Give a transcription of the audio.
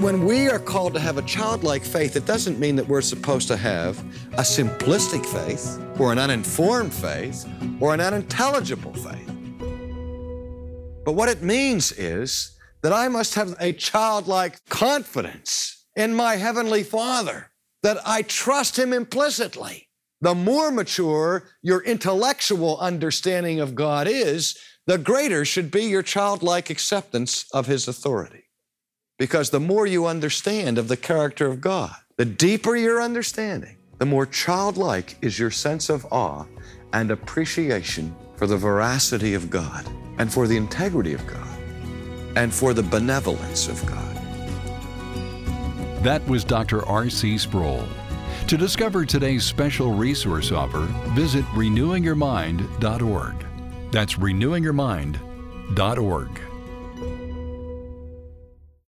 When we are called to have a childlike faith, it doesn't mean that we're supposed to have a simplistic faith or an uninformed faith or an unintelligible faith. But what it means is that I must have a childlike confidence in my Heavenly Father, that I trust Him implicitly. The more mature your intellectual understanding of God is, the greater should be your childlike acceptance of His authority. Because the more you understand of the character of God, the deeper your understanding, the more childlike is your sense of awe and appreciation for the veracity of God and for the integrity of God and for the benevolence of God. That was Dr. R.C. Sproul. To discover today's special resource offer, visit renewingyourmind.org. That's renewingyourmind.org.